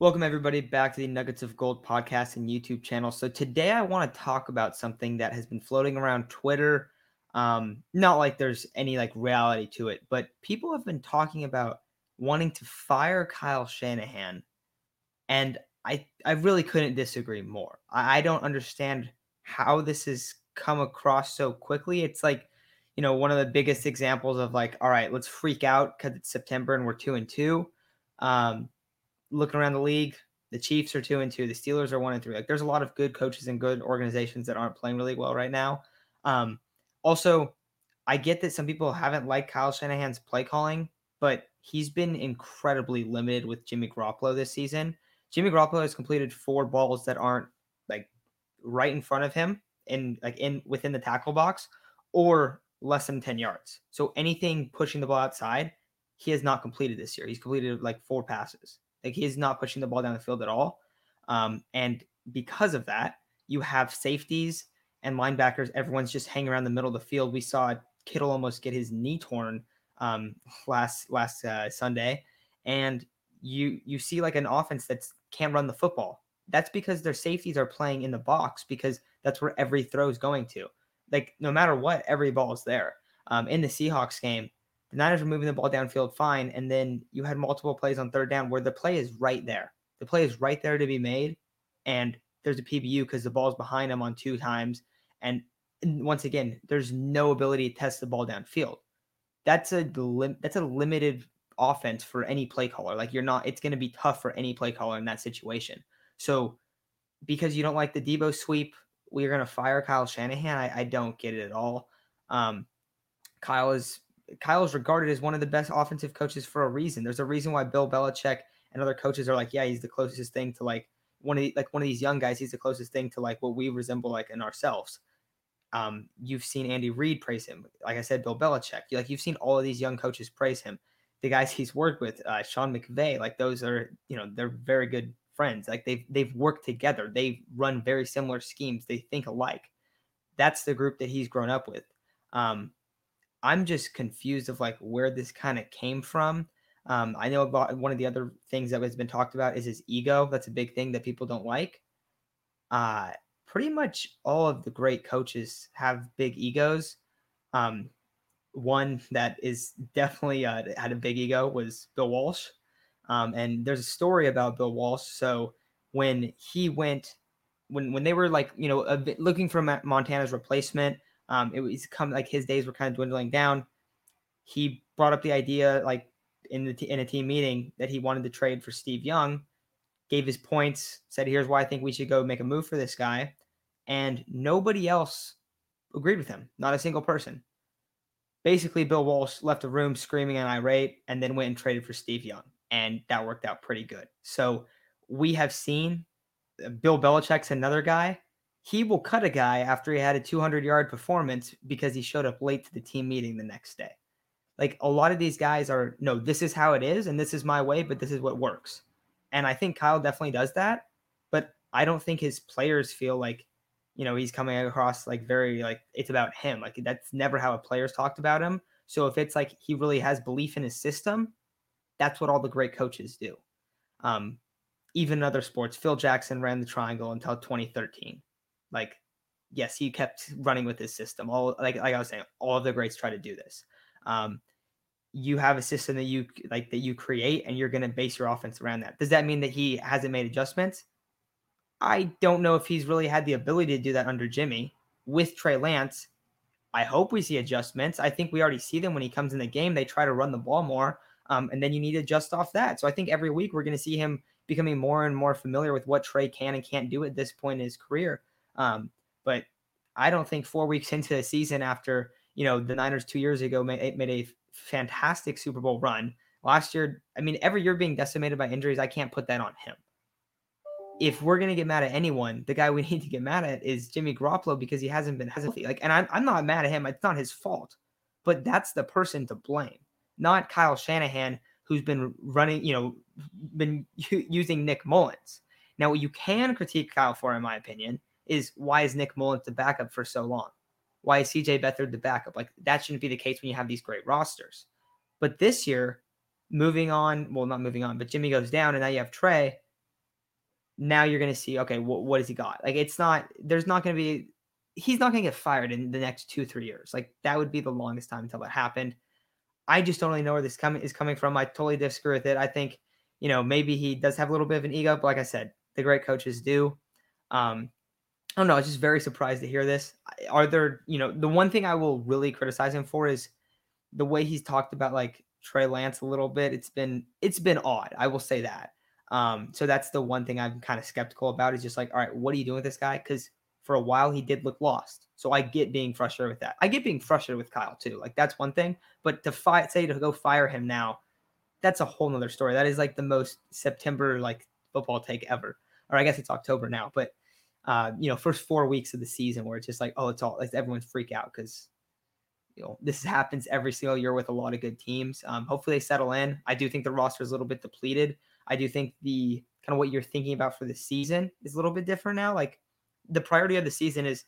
Welcome, everybody, back to the Nuggets of Gold podcast and YouTube channel. So, today I want to talk about something that has been floating around Twitter. Um, not like there's any like reality to it, but people have been talking about wanting to fire Kyle Shanahan. And I, I really couldn't disagree more. I, I don't understand how this has come across so quickly. It's like, you know, one of the biggest examples of like, all right, let's freak out because it's September and we're two and two. Um, looking around the league, the Chiefs are two and two, the Steelers are one and three. Like there's a lot of good coaches and good organizations that aren't playing really well right now. Um, also, I get that some people haven't liked Kyle Shanahan's play calling, but he's been incredibly limited with Jimmy Garoppolo this season. Jimmy Garoppolo has completed four balls that aren't like right in front of him in like in within the tackle box or less than 10 yards. So anything pushing the ball outside, he has not completed this year. He's completed like four passes. Like he's not pushing the ball down the field at all. Um, and because of that, you have safeties and linebackers. Everyone's just hanging around the middle of the field. We saw Kittle almost get his knee torn um, last last uh, Sunday, and you you see like an offense that can't run the football. That's because their safeties are playing in the box because that's where every throw is going to. Like no matter what, every ball is there. Um, in the Seahawks game, the Niners were moving the ball downfield fine, and then you had multiple plays on third down where the play is right there. The play is right there to be made, and there's a PBU because the ball's behind them on two times. And once again, there's no ability to test the ball downfield. That's a that's a limited offense for any play caller. Like you're not, it's going to be tough for any play caller in that situation. So because you don't like the Deebo sweep, we're going to fire Kyle Shanahan. I, I don't get it at all. Um, Kyle is Kyle is regarded as one of the best offensive coaches for a reason. There's a reason why Bill Belichick and other coaches are like, yeah, he's the closest thing to like one of the, like one of these young guys. He's the closest thing to like what we resemble like in ourselves. Um, you've seen Andy Reid praise him. Like I said, Bill Belichick. Like you've seen all of these young coaches praise him. The guys he's worked with, uh, Sean McVay, like those are you know they're very good friends. Like they've they've worked together. They run very similar schemes. They think alike. That's the group that he's grown up with. Um, I'm just confused of like where this kind of came from. Um, I know about one of the other things that has been talked about is his ego. That's a big thing that people don't like. Uh, pretty much all of the great coaches have big egos. Um, one that is definitely uh, had a big ego was Bill Walsh. Um, and there's a story about Bill Walsh. So when he went, when when they were like you know bit, looking for Montana's replacement, um, it was come like his days were kind of dwindling down. He brought up the idea like in the in a team meeting that he wanted to trade for Steve Young, gave his points, said here's why I think we should go make a move for this guy, and nobody else agreed with him. Not a single person. Basically, Bill Walsh left the room screaming and irate, and then went and traded for Steve Young, and that worked out pretty good. So we have seen uh, Bill Belichick's another guy he will cut a guy after he had a 200 yard performance because he showed up late to the team meeting the next day. Like a lot of these guys are, no, this is how it is and this is my way, but this is what works. And I think Kyle definitely does that. But I don't think his players feel like, you know, he's coming across like very, like it's about him. Like that's never how a player's talked about him. So if it's like he really has belief in his system, that's what all the great coaches do. Um, even in other sports, Phil Jackson ran the triangle until 2013 like, yes, he kept running with his system. All like like I was saying, all of the greats try to do this. Um, you have a system that you like that you create, and you're going to base your offense around that. Does that mean that he hasn't made adjustments? I don't know if he's really had the ability to do that under Jimmy with Trey Lance. I hope we see adjustments. I think we already see them when he comes in the game. They try to run the ball more, um, and then you need to adjust off that. So I think every week we're going to see him becoming more and more familiar with what Trey can and can't do at this point in his career. Um, but I don't think four weeks into the season after, you know, the Niners two years ago made, made a fantastic Super Bowl run. Last year, I mean, every year being decimated by injuries, I can't put that on him. If we're gonna get mad at anyone, the guy we need to get mad at is Jimmy Garoppolo because he hasn't been healthy. Like, and I'm, I'm not mad at him; it's not his fault. But that's the person to blame, not Kyle Shanahan, who's been running, you know, been using Nick Mullens. Now, what you can critique Kyle for, in my opinion, is why is Nick Mullens the backup for so long? Why is CJ Beathard the backup? Like that shouldn't be the case when you have these great rosters. But this year, moving on, well, not moving on, but Jimmy goes down, and now you have Trey. now you're going to see, okay, wh- what has he got? Like, it's not, there's not going to be, he's not going to get fired in the next two, three years. Like, that would be the longest time until that happened. I just don't really know where this coming is coming from. I totally disagree with it. I think, you know, maybe he does have a little bit of an ego, but like I said, the great coaches do. Um, I don't know. I was just very surprised to hear this. Are there, you know, the one thing I will really criticize him for is the way he's talked about like Trey Lance a little bit. It's been it's been odd. I will say that. Um, so that's the one thing I'm kind of skeptical about is just like, all right, what are you doing with this guy? Because for a while he did look lost. So I get being frustrated with that. I get being frustrated with Kyle too. Like that's one thing. But to fight say to go fire him now, that's a whole nother story. That is like the most September like football take ever. Or I guess it's October now, but uh, you know, first four weeks of the season where it's just like, oh, it's all like everyone's freak out because you know this happens every single year with a lot of good teams. Um, hopefully they settle in. I do think the roster is a little bit depleted. I do think the kind of what you're thinking about for the season is a little bit different now. Like the priority of the season is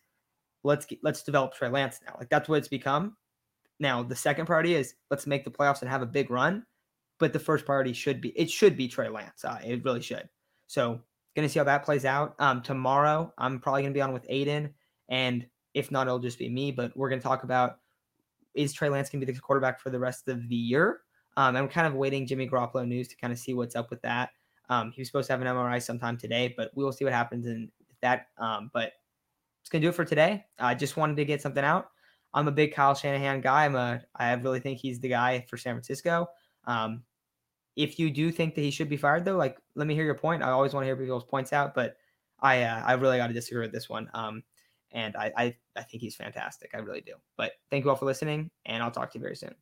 let's get, let's develop Trey Lance now. Like that's what it's become. Now the second priority is let's make the playoffs and have a big run. But the first priority should be it should be Trey Lance. Uh, it really should. So gonna see how that plays out. Um, tomorrow I'm probably gonna be on with Aiden, and if not, it'll just be me. But we're gonna talk about is Trey Lance gonna be the quarterback for the rest of the year? Um, I'm kind of waiting Jimmy Garoppolo news to kind of see what's up with that. Um, he was supposed to have an MRI sometime today, but we will see what happens in that. Um, but it's gonna do it for today. I just wanted to get something out. I'm a big Kyle Shanahan guy. I'm a I really think he's the guy for San Francisco. Um, if you do think that he should be fired, though, like let me hear your point. I always want to hear people's points out, but I uh, I really got to disagree with this one. Um, and I, I I think he's fantastic. I really do. But thank you all for listening, and I'll talk to you very soon.